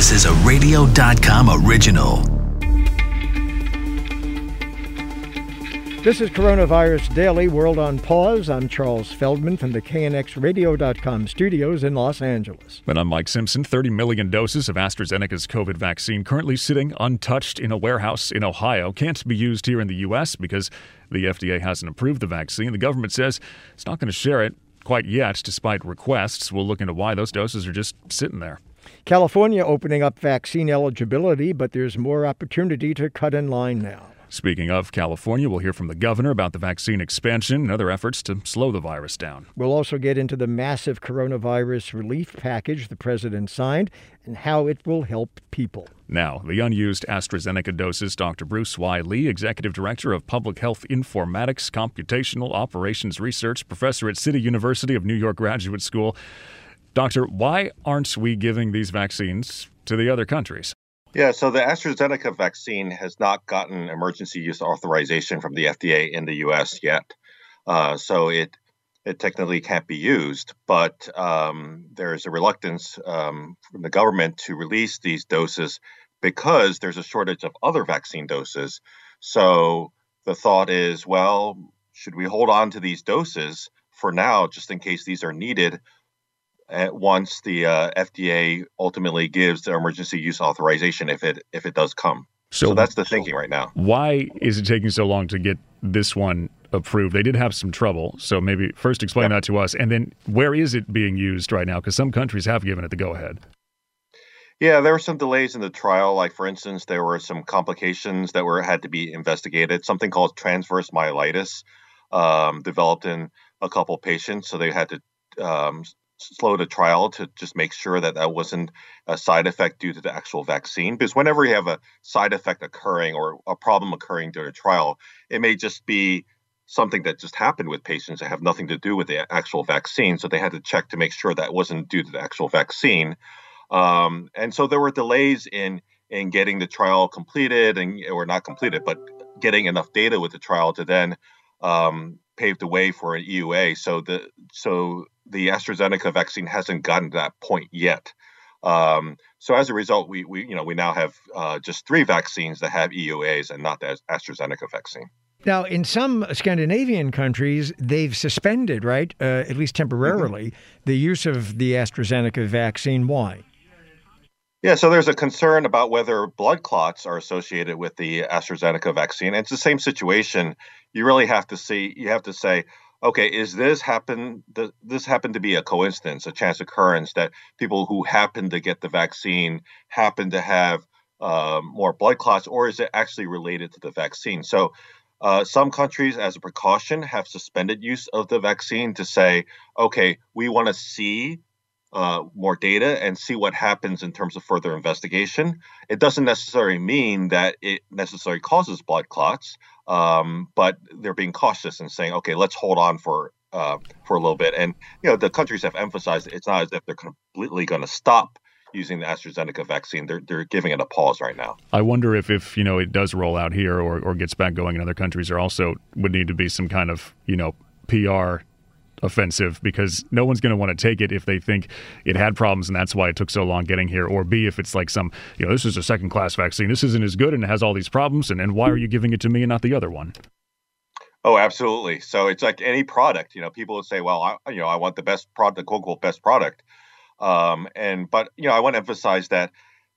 This is a Radio.com original. This is Coronavirus Daily World on Pause. I'm Charles Feldman from the KNXRadio.com studios in Los Angeles. And I'm Mike Simpson. 30 million doses of AstraZeneca's COVID vaccine currently sitting untouched in a warehouse in Ohio can't be used here in the U.S. because the FDA hasn't approved the vaccine. The government says it's not going to share it quite yet, despite requests. We'll look into why those doses are just sitting there. California opening up vaccine eligibility, but there's more opportunity to cut in line now. Speaking of California, we'll hear from the governor about the vaccine expansion and other efforts to slow the virus down. We'll also get into the massive coronavirus relief package the president signed and how it will help people. Now, the unused AstraZeneca doses, Dr. Bruce Y. Lee, Executive Director of Public Health Informatics, Computational Operations Research, Professor at City University of New York Graduate School. Doctor, why aren't we giving these vaccines to the other countries? Yeah, so the AstraZeneca vaccine has not gotten emergency use authorization from the FDA in the U.S. yet, uh, so it it technically can't be used. But um, there's a reluctance um, from the government to release these doses because there's a shortage of other vaccine doses. So the thought is, well, should we hold on to these doses for now, just in case these are needed? Once the uh, FDA ultimately gives the emergency use authorization, if it if it does come. So, so that's the thinking right now. Why is it taking so long to get this one approved? They did have some trouble, so maybe first explain yep. that to us, and then where is it being used right now? Because some countries have given it the go ahead. Yeah, there were some delays in the trial. Like for instance, there were some complications that were had to be investigated. Something called transverse myelitis um, developed in a couple patients, so they had to um, slow the trial to just make sure that that wasn't a side effect due to the actual vaccine. Because whenever you have a side effect occurring or a problem occurring during a trial, it may just be something that just happened with patients that have nothing to do with the actual vaccine. So they had to check to make sure that wasn't due to the actual vaccine. Um, and so there were delays in in getting the trial completed and or not completed, but getting enough data with the trial to then um, paved the way for an EUA. So the so the AstraZeneca vaccine hasn't gotten to that point yet. Um, so as a result, we, we you know we now have uh, just three vaccines that have EUAs and not the AstraZeneca vaccine. Now, in some Scandinavian countries, they've suspended, right, uh, at least temporarily, mm-hmm. the use of the AstraZeneca vaccine. Why? Yeah, so there's a concern about whether blood clots are associated with the AstraZeneca vaccine. It's the same situation. You really have to see, you have to say, okay, is this happen? This happened to be a coincidence, a chance occurrence that people who happen to get the vaccine happen to have uh, more blood clots, or is it actually related to the vaccine? So, uh, some countries, as a precaution, have suspended use of the vaccine to say, okay, we want to see uh, more data and see what happens in terms of further investigation. It doesn't necessarily mean that it necessarily causes blood clots, um, but they're being cautious and saying, okay, let's hold on for uh, for a little bit. And you know, the countries have emphasized it's not as if they're completely going to stop using the AstraZeneca vaccine. They're they're giving it a pause right now. I wonder if if you know it does roll out here or or gets back going in other countries, there also would need to be some kind of you know PR offensive because no one's going to want to take it if they think it had problems and that's why it took so long getting here. Or B, if it's like some, you know, this is a second class vaccine. This isn't as good and it has all these problems. And, and why are you giving it to me and not the other one? Oh, absolutely. So it's like any product. You know, people would say, "Well, I, you know, I want the best product, the quote unquote best product." Um, and but you know, I want to emphasize that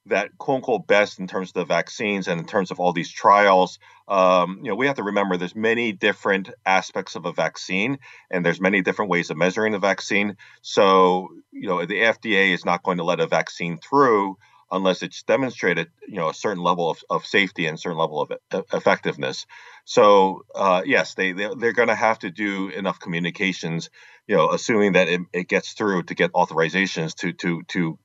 that quote unquote best in terms of the vaccines and in terms of all these trials um, you know we have to remember there's many different aspects of a vaccine and there's many different ways of measuring the vaccine. So you know the fda is not going to let a vaccine through unless it's demonstrated you know a certain level of, of safety and a certain level of effectiveness. So uh, yes they they're, they're going to have to do enough communications you know assuming that it, it gets through to get authorizations to to to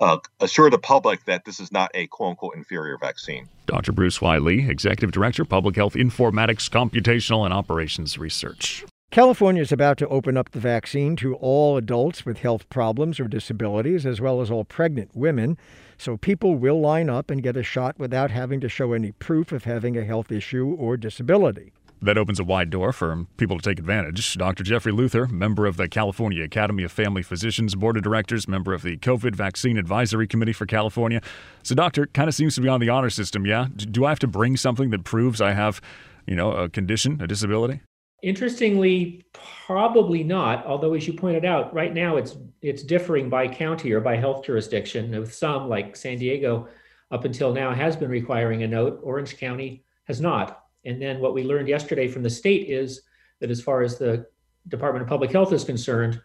uh, assure the public that this is not a quote unquote inferior vaccine. Dr. Bruce Y. Lee, Executive Director, Public Health Informatics, Computational, and Operations Research. California is about to open up the vaccine to all adults with health problems or disabilities, as well as all pregnant women. So people will line up and get a shot without having to show any proof of having a health issue or disability. That opens a wide door for people to take advantage. Dr. Jeffrey Luther, member of the California Academy of Family Physicians Board of Directors, member of the COVID Vaccine Advisory Committee for California. So, doctor, kind of seems to be on the honor system, yeah? Do I have to bring something that proves I have, you know, a condition, a disability? Interestingly, probably not. Although, as you pointed out, right now it's it's differing by county or by health jurisdiction. With some, like San Diego, up until now has been requiring a note. Orange County has not. And then what we learned yesterday from the state is that as far as the Department of Public Health is concerned,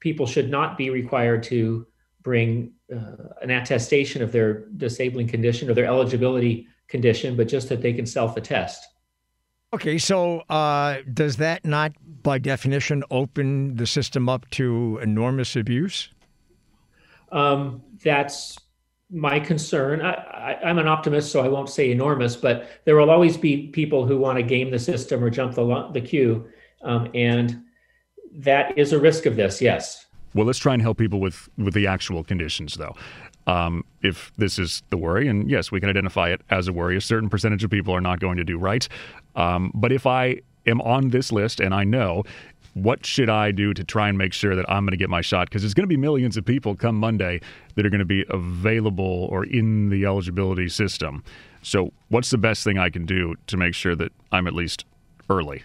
people should not be required to bring uh, an attestation of their disabling condition or their eligibility condition, but just that they can self attest. Okay, so uh, does that not, by definition, open the system up to enormous abuse? Um, that's my concern. I, am an optimist, so I won't say enormous, but there will always be people who want to game the system or jump the, the queue. Um, and that is a risk of this, yes. Well, let's try and help people with, with the actual conditions, though. Um, if this is the worry, and yes, we can identify it as a worry, a certain percentage of people are not going to do right. Um, but if I am on this list and I know what should I do to try and make sure that I'm going to get my shot? Because there's going to be millions of people come Monday that are going to be available or in the eligibility system. So, what's the best thing I can do to make sure that I'm at least early?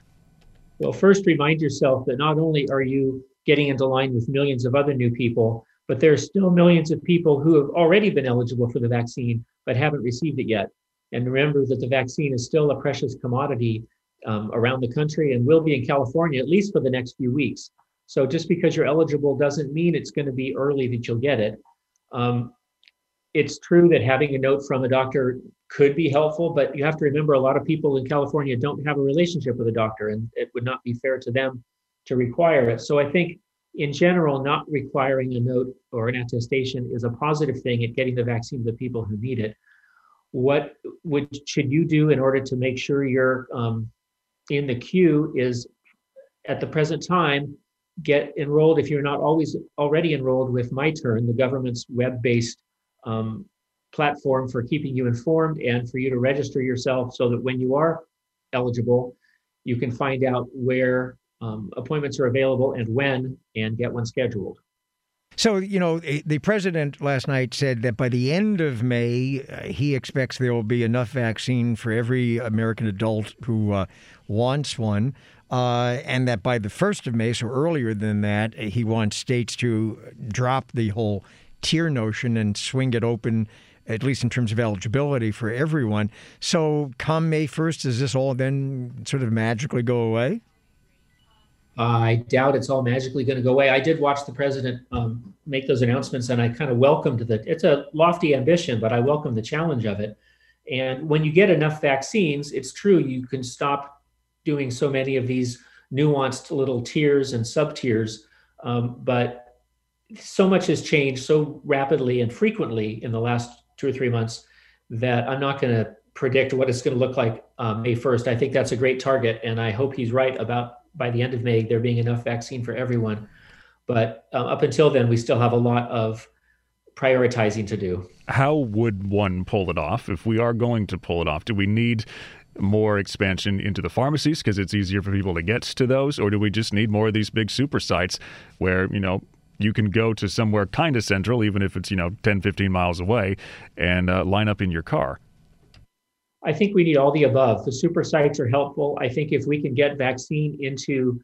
Well, first, remind yourself that not only are you getting into line with millions of other new people, but there are still millions of people who have already been eligible for the vaccine but haven't received it yet. And remember that the vaccine is still a precious commodity um, around the country and will be in California at least for the next few weeks. So just because you're eligible doesn't mean it's going to be early that you'll get it. Um, it's true that having a note from a doctor could be helpful, but you have to remember a lot of people in California don't have a relationship with a doctor, and it would not be fair to them to require it. So I think in general, not requiring a note or an attestation is a positive thing at getting the vaccine to the people who need it. What would should you do in order to make sure you're um, in the queue is at the present time get enrolled if you're not always already enrolled with MyTurn the government's web-based um, platform for keeping you informed and for you to register yourself so that when you are eligible you can find out where um, appointments are available and when and get one scheduled so, you know, the president last night said that by the end of May, uh, he expects there will be enough vaccine for every American adult who uh, wants one. Uh, and that by the 1st of May, so earlier than that, he wants states to drop the whole tier notion and swing it open, at least in terms of eligibility for everyone. So, come May 1st, does this all then sort of magically go away? I doubt it's all magically going to go away. I did watch the president um, make those announcements, and I kind of welcomed the. It's a lofty ambition, but I welcome the challenge of it. And when you get enough vaccines, it's true you can stop doing so many of these nuanced little tiers and sub tiers. Um, but so much has changed so rapidly and frequently in the last two or three months that I'm not going to predict what it's going to look like um, May 1st. I think that's a great target, and I hope he's right about by the end of May, there being enough vaccine for everyone. But um, up until then, we still have a lot of prioritizing to do. How would one pull it off if we are going to pull it off? Do we need more expansion into the pharmacies because it's easier for people to get to those, or do we just need more of these big super sites where you know you can go to somewhere kind of central, even if it's you know 10, 15 miles away, and uh, line up in your car? I think we need all the above. The super sites are helpful. I think if we can get vaccine into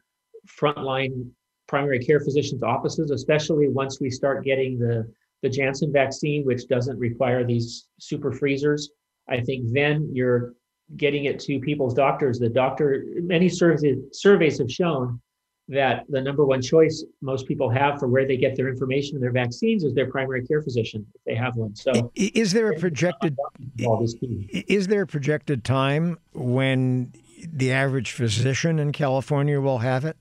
frontline primary care physicians' offices, especially once we start getting the, the Janssen vaccine, which doesn't require these super freezers, I think then you're getting it to people's doctors. The doctor, many surveys, surveys have shown that the number one choice most people have for where they get their information and their vaccines is their primary care physician if they have one. So, is there a projected is there a projected time when the average physician in California will have it?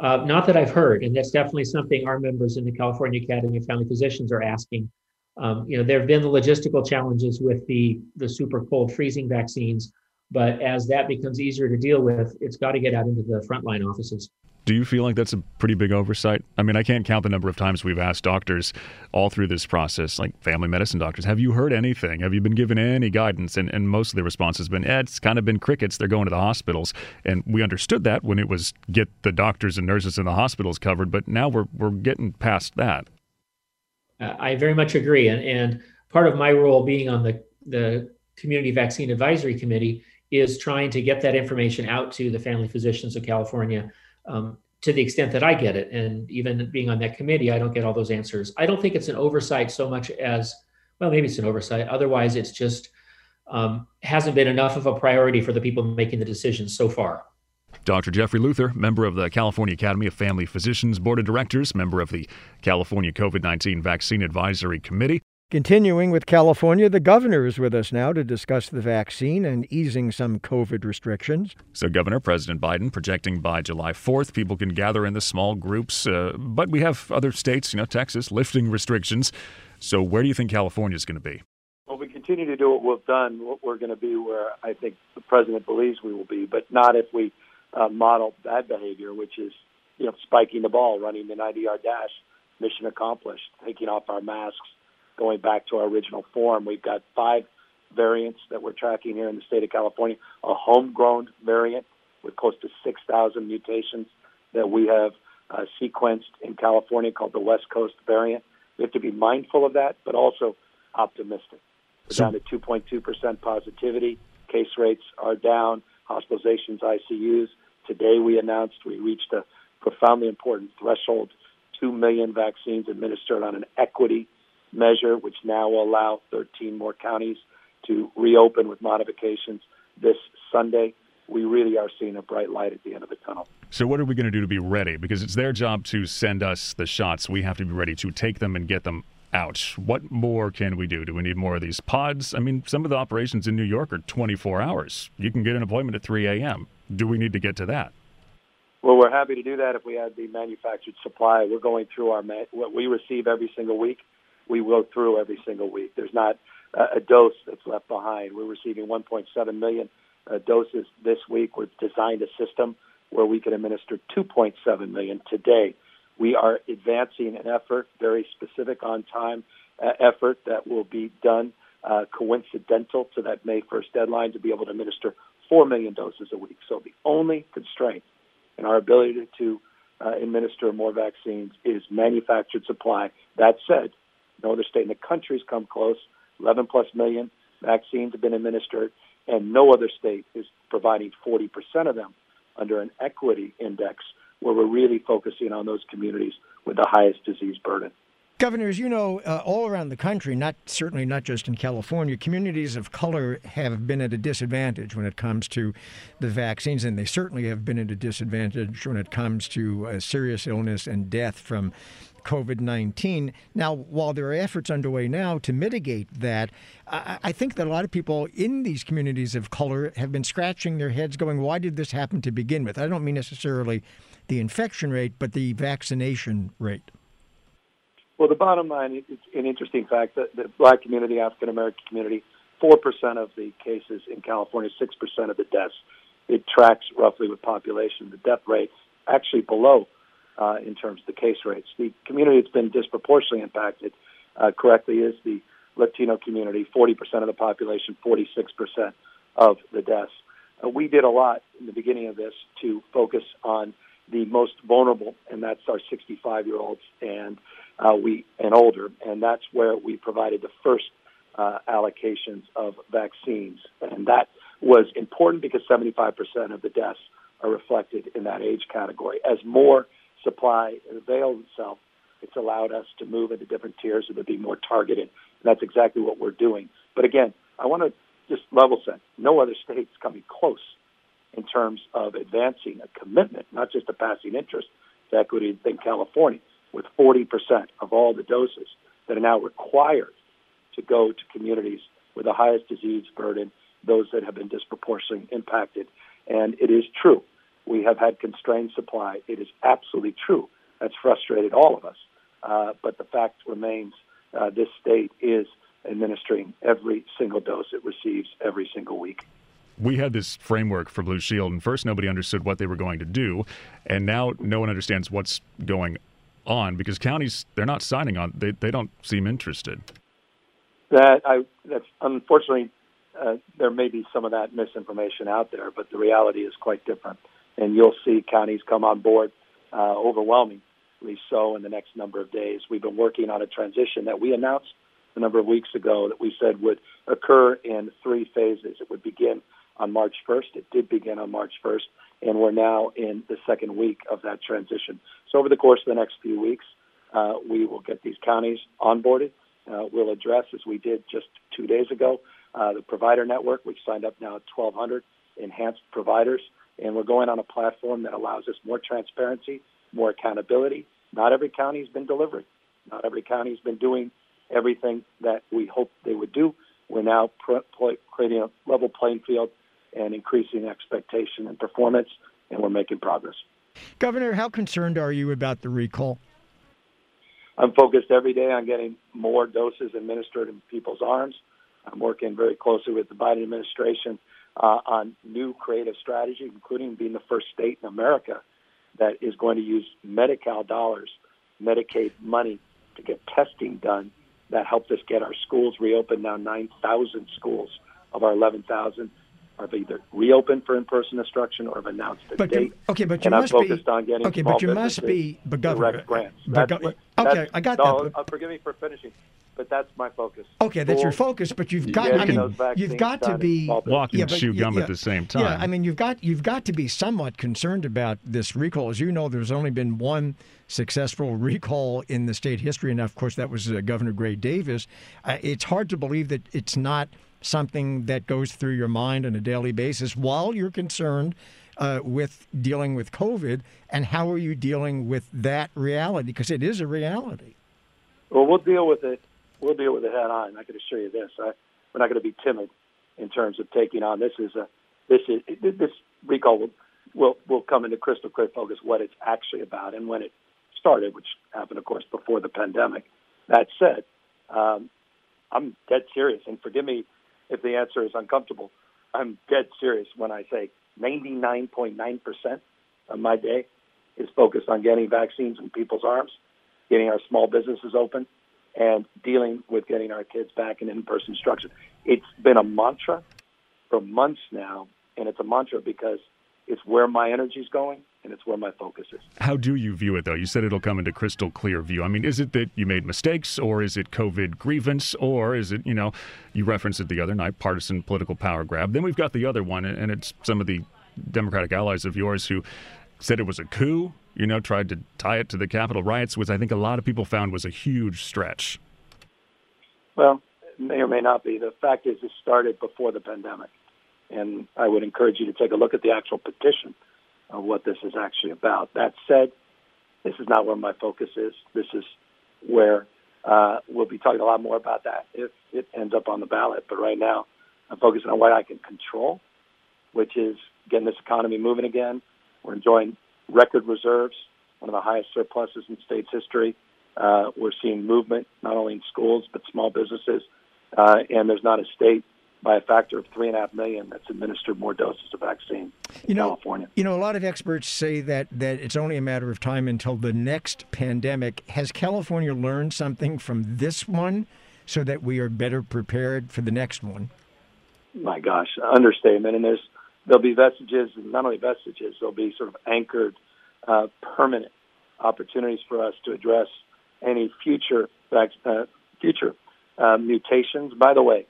Uh, not that I've heard, and that's definitely something our members in the California Academy of Family Physicians are asking. Um, you know, there have been the logistical challenges with the the super cold freezing vaccines but as that becomes easier to deal with, it's got to get out into the frontline offices. Do you feel like that's a pretty big oversight? I mean, I can't count the number of times we've asked doctors all through this process, like family medicine doctors, have you heard anything? Have you been given any guidance? And, and most of the response has been, eh, it's kind of been crickets. They're going to the hospitals. And we understood that when it was get the doctors and nurses in the hospitals covered, but now we're, we're getting past that. Uh, I very much agree. And, and part of my role being on the, the Community Vaccine Advisory Committee is trying to get that information out to the family physicians of California um, to the extent that I get it. And even being on that committee, I don't get all those answers. I don't think it's an oversight so much as, well, maybe it's an oversight. Otherwise, it's just um, hasn't been enough of a priority for the people making the decisions so far. Dr. Jeffrey Luther, member of the California Academy of Family Physicians Board of Directors, member of the California COVID 19 Vaccine Advisory Committee. Continuing with California, the governor is with us now to discuss the vaccine and easing some COVID restrictions. So, Governor President Biden projecting by July 4th, people can gather in the small groups. Uh, but we have other states, you know, Texas, lifting restrictions. So, where do you think California is going to be? Well, we continue to do what we've done. What we're going to be where I think the president believes we will be, but not if we uh, model bad behavior, which is, you know, spiking the ball, running the 90 yard dash, mission accomplished, taking off our masks going back to our original form. We've got five variants that we're tracking here in the state of California, a homegrown variant with close to 6,000 mutations that we have uh, sequenced in California called the West Coast variant. We have to be mindful of that, but also optimistic. We're so, down to 2.2% positivity. Case rates are down. Hospitalizations, ICUs. Today we announced we reached a profoundly important threshold 2 million vaccines administered on an equity measure, which now will allow 13 more counties to reopen with modifications this Sunday. We really are seeing a bright light at the end of the tunnel. So, what are we going to do to be ready? Because it's their job to send us the shots. We have to be ready to take them and get them out. What more can we do? Do we need more of these pods? I mean, some of the operations in New York are 24 hours. You can get an appointment at 3 a.m. Do we need to get to that? Well, we're happy to do that if we had the manufactured supply. We're going through our what we receive every single week we go through every single week. There's not a dose that's left behind. We're receiving 1.7 million uh, doses this week. We've designed a system where we can administer 2.7 million today. We are advancing an effort, very specific on time uh, effort that will be done uh, coincidental to that May 1st deadline to be able to administer 4 million doses a week. So the only constraint in our ability to uh, administer more vaccines is manufactured supply. That said, no other state in the country has come close. 11 plus million vaccines have been administered, and no other state is providing 40% of them under an equity index where we're really focusing on those communities with the highest disease burden. Governors, you know, uh, all around the country, not certainly not just in California, communities of color have been at a disadvantage when it comes to the vaccines, and they certainly have been at a disadvantage when it comes to uh, serious illness and death from COVID 19. Now, while there are efforts underway now to mitigate that, I, I, think that a lot of people in these communities of color have been scratching their heads going, why did this happen to begin with? I don't mean necessarily the infection rate, but the vaccination rate. Well, the bottom line, is an interesting fact that the black community, African American community, 4% of the cases in California, 6% of the deaths. It tracks roughly with population. The death rate actually below uh, in terms of the case rates. The community that's been disproportionately impacted uh, correctly is the Latino community, 40% of the population, 46% of the deaths. Uh, we did a lot in the beginning of this to focus on the most vulnerable, and that's our 65 year olds and uh, we and older, and that's where we provided the first uh, allocations of vaccines, and that was important because 75% of the deaths are reflected in that age category. As more supply avails itself, it's allowed us to move into different tiers and to be more targeted. And that's exactly what we're doing. But again, I want to just level set. No other state's coming close in terms of advancing a commitment, not just a passing interest to equity in California, with 40% of all the doses that are now required to go to communities with the highest disease burden, those that have been disproportionately impacted. And it is true we have had constrained supply. It is absolutely true. That's frustrated all of us. Uh, but the fact remains uh, this state is administering every single dose it receives every single week. we had this framework for Blue Shield, and first nobody understood what they were going to do, and now no one understands what's going on because counties they're not signing on. They they don't seem interested. That I that's unfortunately uh, there may be some of that misinformation out there, but the reality is quite different. And you'll see counties come on board uh, overwhelmingly so in the next number of days. We've been working on a transition that we announced a number of weeks ago that we said would occur in three phases. It would begin on March 1st. It did begin on March 1st, and we're now in the second week of that transition. So over the course of the next few weeks, uh, we will get these counties onboarded. Uh, we'll address, as we did just two days ago, uh, the provider network. We've signed up now 1,200 enhanced providers, and we're going on a platform that allows us more transparency, more accountability. Not every county has been delivering. Not every county has been doing everything that we hoped they would do. We're now creating a level playing field and increasing expectation and performance, and we're making progress. Governor, how concerned are you about the recall? I'm focused every day on getting more doses administered in people's arms. I'm working very closely with the Biden administration uh, on new creative strategy, including being the first state in America that is going to use Medi-Cal dollars, Medicaid money to get testing done. That helped us get our schools reopened. Now 9,000 schools of our 11,000 have either reopened for in-person instruction or have announced a but date. You, okay, but you and must I'm focused be, on getting okay, small but you must be, but direct grants. But what- okay, I got no, that. uh, forgive me for finishing, but that's my focus. Okay, that's your focus, but you've got. getting I mean, you've got to be. walking business. Walk Yeah, but- chew gum yeah. at the same time. Yeah, I mean, you've got you've got to be somewhat concerned about this recall. As you know, there's only been one successful recall in the state history, and of course, that was uh, Governor Gray Davis. Uh, it's hard to believe that it's not something that goes through your mind on a daily basis while you're concerned uh, with dealing with COVID. And how are you dealing with that reality? Because it is a reality. Well, we'll deal with it. We'll deal with it head on. I can assure you this: I, we're not going to be timid in terms of taking on this. Is a this is this recall will will will come into crystal clear focus what it's actually about and when it started, which happened, of course, before the pandemic. That said, um, I'm dead serious, and forgive me if the answer is uncomfortable. I'm dead serious when I say 99.9% of my day is focused on getting vaccines in people's arms, getting our small businesses open, and dealing with getting our kids back in in-person instruction. It's been a mantra for months now, and it's a mantra because it's where my energy's going and it's where my focus is. How do you view it, though? You said it'll come into crystal clear view. I mean, is it that you made mistakes, or is it COVID grievance, or is it, you know, you referenced it the other night, partisan political power grab? Then we've got the other one, and it's some of the Democratic allies of yours who said it was a coup, you know, tried to tie it to the Capitol riots, which I think a lot of people found was a huge stretch. Well, it may or may not be. The fact is, it started before the pandemic. And I would encourage you to take a look at the actual petition of what this is actually about. That said, this is not where my focus is. This is where uh, we'll be talking a lot more about that if it ends up on the ballot. But right now, I'm focusing on what I can control, which is getting this economy moving again. We're enjoying record reserves, one of the highest surpluses in state's history. Uh, we're seeing movement not only in schools but small businesses, uh, and there's not a state by a factor of three and a half million that's administered more doses of vaccine in You know, California. You know, a lot of experts say that that it's only a matter of time until the next pandemic. Has California learned something from this one, so that we are better prepared for the next one? My gosh, understatement. And there's there'll be vestiges, and not only vestiges, there'll be sort of anchored, uh, permanent opportunities for us to address any future uh, future uh, mutations. By the way,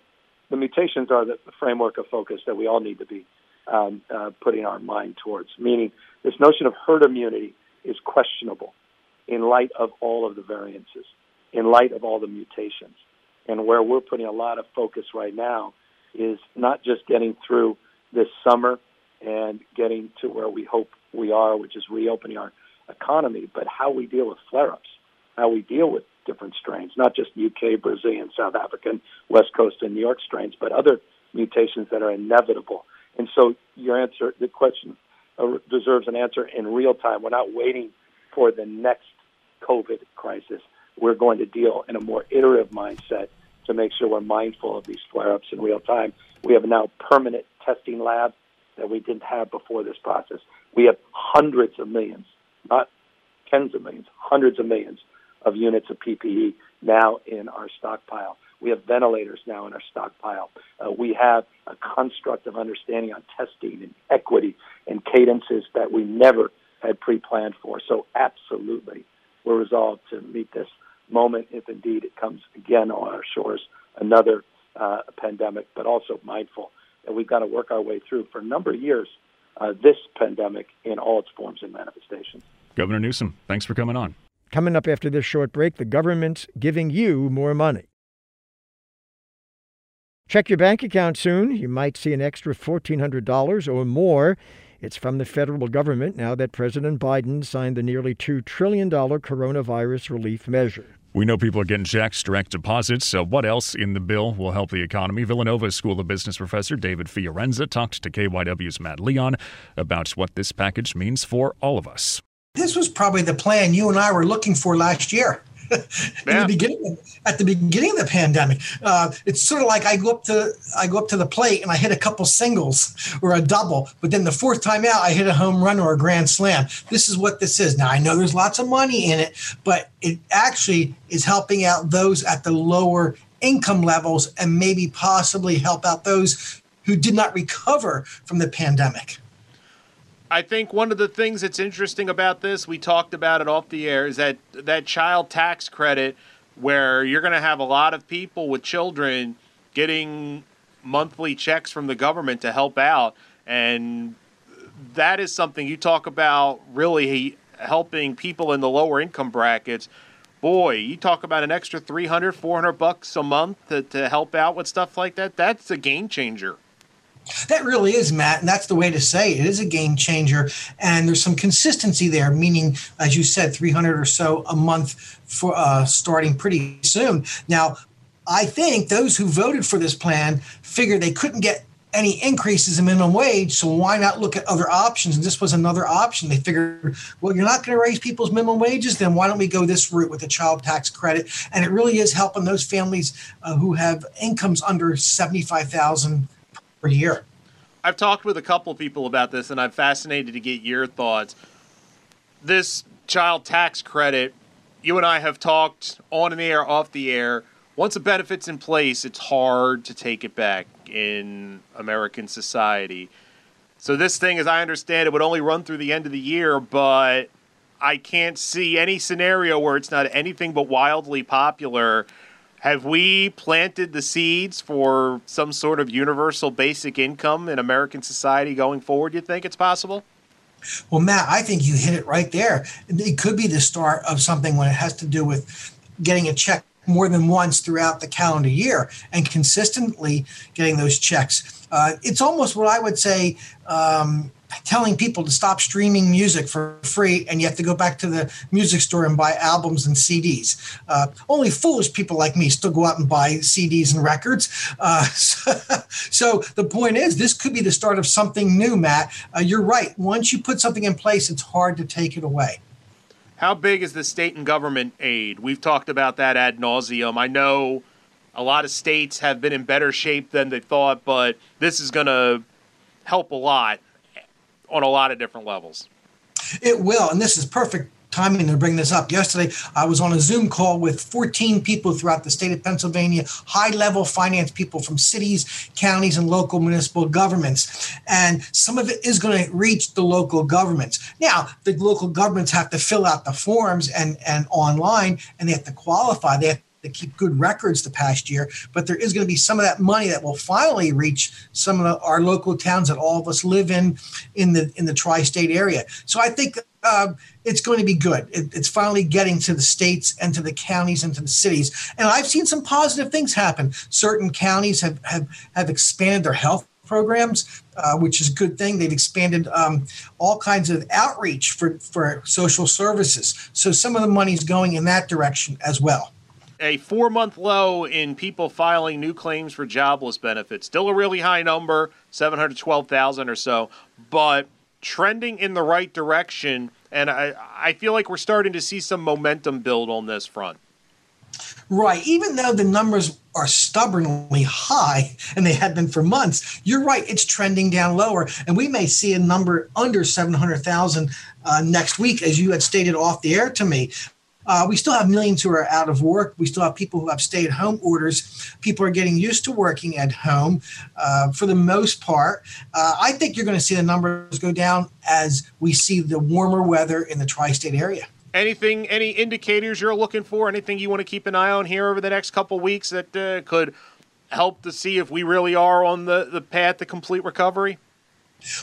the mutations are the framework of focus that we all need to be um, uh, putting our mind towards. Meaning, this notion of herd immunity is questionable in light of all of the variances, in light of all the mutations. And where we're putting a lot of focus right now is not just getting through this summer and getting to where we hope we are, which is reopening our economy, but how we deal with flare ups, how we deal with different strains, not just UK, Brazilian, South African, West Coast, and New York strains, but other mutations that are inevitable. And so your answer, the question uh, deserves an answer in real time. We're not waiting for the next COVID crisis. We're going to deal in a more iterative mindset to make sure we're mindful of these flare ups in real time. We have now permanent testing labs that we didn't have before this process. We have hundreds of millions, not tens of millions, hundreds of millions of units of PPE now in our stockpile. We have ventilators now in our stockpile. Uh, we have a construct of understanding on testing and equity and cadences that we never had pre-planned for. So absolutely, we're resolved to meet this moment if indeed it comes again on our shores, another uh, pandemic, but also mindful that we've got to work our way through for a number of years uh, this pandemic in all its forms and manifestations. Governor Newsom, thanks for coming on. Coming up after this short break, the government's giving you more money. Check your bank account soon. You might see an extra $1,400 or more. It's from the federal government now that President Biden signed the nearly $2 trillion coronavirus relief measure. We know people are getting checks, direct deposits. So, what else in the bill will help the economy? Villanova School of Business professor David Fiorenza talked to KYW's Matt Leon about what this package means for all of us. This was probably the plan you and I were looking for last year. the beginning at the beginning of the pandemic. Uh, it's sort of like I go up to I go up to the plate and I hit a couple singles or a double, but then the fourth time out I hit a home run or a grand slam. This is what this is. Now I know there's lots of money in it, but it actually is helping out those at the lower income levels and maybe possibly help out those who did not recover from the pandemic. I think one of the things that's interesting about this, we talked about it off the air, is that that child tax credit, where you're going to have a lot of people with children getting monthly checks from the government to help out, and that is something you talk about really helping people in the lower income brackets. Boy, you talk about an extra 300, 400 bucks a month to, to help out with stuff like that. That's a game changer. That really is, Matt, and that's the way to say it. it is a game changer, and there's some consistency there. Meaning, as you said, 300 or so a month for uh, starting pretty soon. Now, I think those who voted for this plan figured they couldn't get any increases in minimum wage, so why not look at other options? And this was another option. They figured, well, you're not going to raise people's minimum wages, then why don't we go this route with a child tax credit? And it really is helping those families uh, who have incomes under 75,000 per year. I've talked with a couple people about this, and I'm fascinated to get your thoughts. This child tax credit, you and I have talked on the air, off the air. Once a benefit's in place, it's hard to take it back in American society. So this thing, as I understand it, would only run through the end of the year, but I can't see any scenario where it's not anything but wildly popular have we planted the seeds for some sort of universal basic income in American society going forward? You think it's possible? Well, Matt, I think you hit it right there. It could be the start of something when it has to do with getting a check more than once throughout the calendar year and consistently getting those checks. Uh, it's almost what I would say um, telling people to stop streaming music for free and you have to go back to the music store and buy albums and CDs. Uh, only foolish people like me still go out and buy CDs and records. Uh, so, so, the point is, this could be the start of something new, Matt. Uh, you're right. Once you put something in place, it's hard to take it away. How big is the state and government aid? We've talked about that ad nauseum. I know a lot of states have been in better shape than they thought, but this is going to help a lot on a lot of different levels. It will, and this is perfect timing to bring this up. Yesterday, I was on a Zoom call with 14 people throughout the state of Pennsylvania, high level finance people from cities, counties, and local municipal governments. And some of it is going to reach the local governments. Now, the local governments have to fill out the forms and, and online, and they have to qualify. They have to keep good records the past year, but there is going to be some of that money that will finally reach some of the, our local towns that all of us live in in the in the tri-state area. So I think uh, it's going to be good. It, it's finally getting to the states and to the counties and to the cities, and I've seen some positive things happen. Certain counties have have have expanded their health programs, uh, which is a good thing. They've expanded um, all kinds of outreach for, for social services. So some of the money is going in that direction as well a four month low in people filing new claims for jobless benefits. Still a really high number, 712,000 or so, but trending in the right direction. And I, I feel like we're starting to see some momentum build on this front. Right. Even though the numbers are stubbornly high and they had been for months, you're right. It's trending down lower. And we may see a number under 700,000 uh, next week, as you had stated off the air to me. Uh, we still have millions who are out of work. We still have people who have stay at home orders. People are getting used to working at home uh, for the most part. Uh, I think you're going to see the numbers go down as we see the warmer weather in the tri state area. Anything, any indicators you're looking for? Anything you want to keep an eye on here over the next couple weeks that uh, could help to see if we really are on the, the path to complete recovery?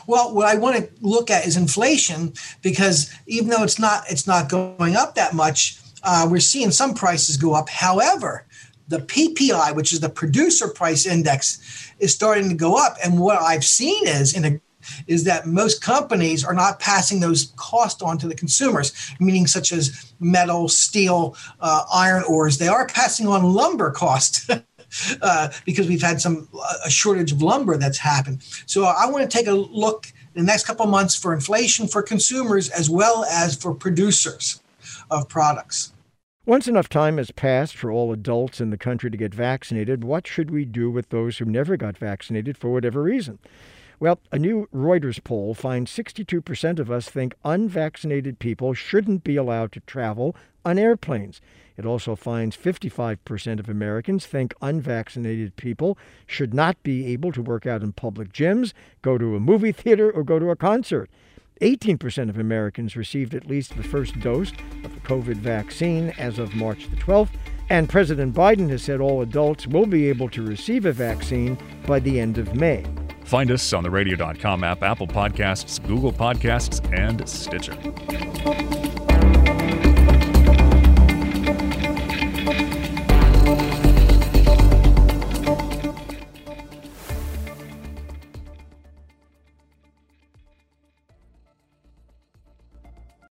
Well, what I want to look at is inflation because even though it's not it's not going up that much, uh, we're seeing some prices go up. However, the PPI, which is the producer price index, is starting to go up. And what I've seen is in a is that most companies are not passing those costs on to the consumers, meaning such as metal, steel, uh, iron ores. They are passing on lumber costs. uh, because we've had some a shortage of lumber that's happened. So I want to take a look in the next couple months for inflation for consumers as well as for producers of products. Once enough time has passed for all adults in the country to get vaccinated, what should we do with those who never got vaccinated for whatever reason? Well, a new Reuters poll finds 62% of us think unvaccinated people shouldn't be allowed to travel on airplanes. It also finds 55% of Americans think unvaccinated people should not be able to work out in public gyms, go to a movie theater, or go to a concert. 18% of Americans received at least the first dose of the COVID vaccine as of March the 12th, and President Biden has said all adults will be able to receive a vaccine by the end of May. Find us on the radio.com app, Apple Podcasts, Google Podcasts, and Stitcher.